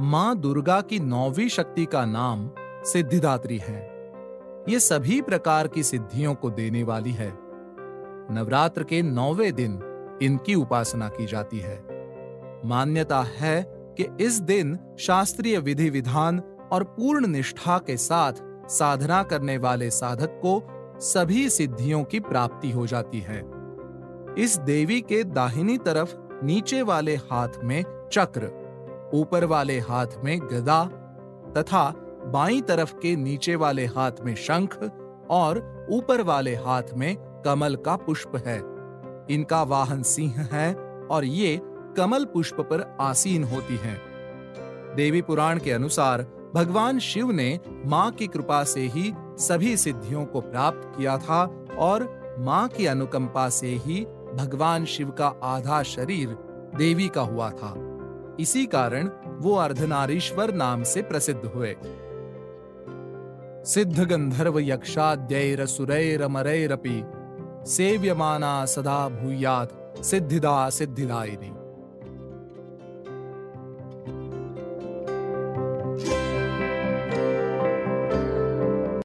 माँ दुर्गा की नौवीं शक्ति का नाम सिद्धिदात्री है। ये सभी प्रकार की सिद्धियों को देने वाली है। नवरात्र के नौवे दिन इनकी उपासना की जाती है। मान्यता है कि इस दिन शास्त्रीय विधि विधान और पूर्ण निष्ठा के साथ साधना करने वाले साधक को सभी सिद्धियों की प्राप्ति हो जाती है। इस देवी के दाहिनी तरफ़ नीचे वाले हाथ में चक्र ऊपर वाले हाथ में गदा तथा बाई तरफ़ के नीचे वाले हाथ में शंख और ऊपर वाले हाथ में कमल का पुष्प है इनका वाहन सिंह है और ये कमल पुष्प पर आसीन होती हैं। देवी पुराण के अनुसार भगवान शिव ने माँ की कृपा से ही सभी सिद्धियों को प्राप्त किया था और माँ की अनुकंपा से ही भगवान शिव का आधा शरीर देवी का हुआ था इसी कारण वो अर्धनारीश्वर नाम से प्रसिद्ध हुए। सिद्ध गंधर्व यक्षाद्यर सुरैर मरैरपी सेव्यमाना सदा भूयात सिद्धिदा सिद्धिदायिनी।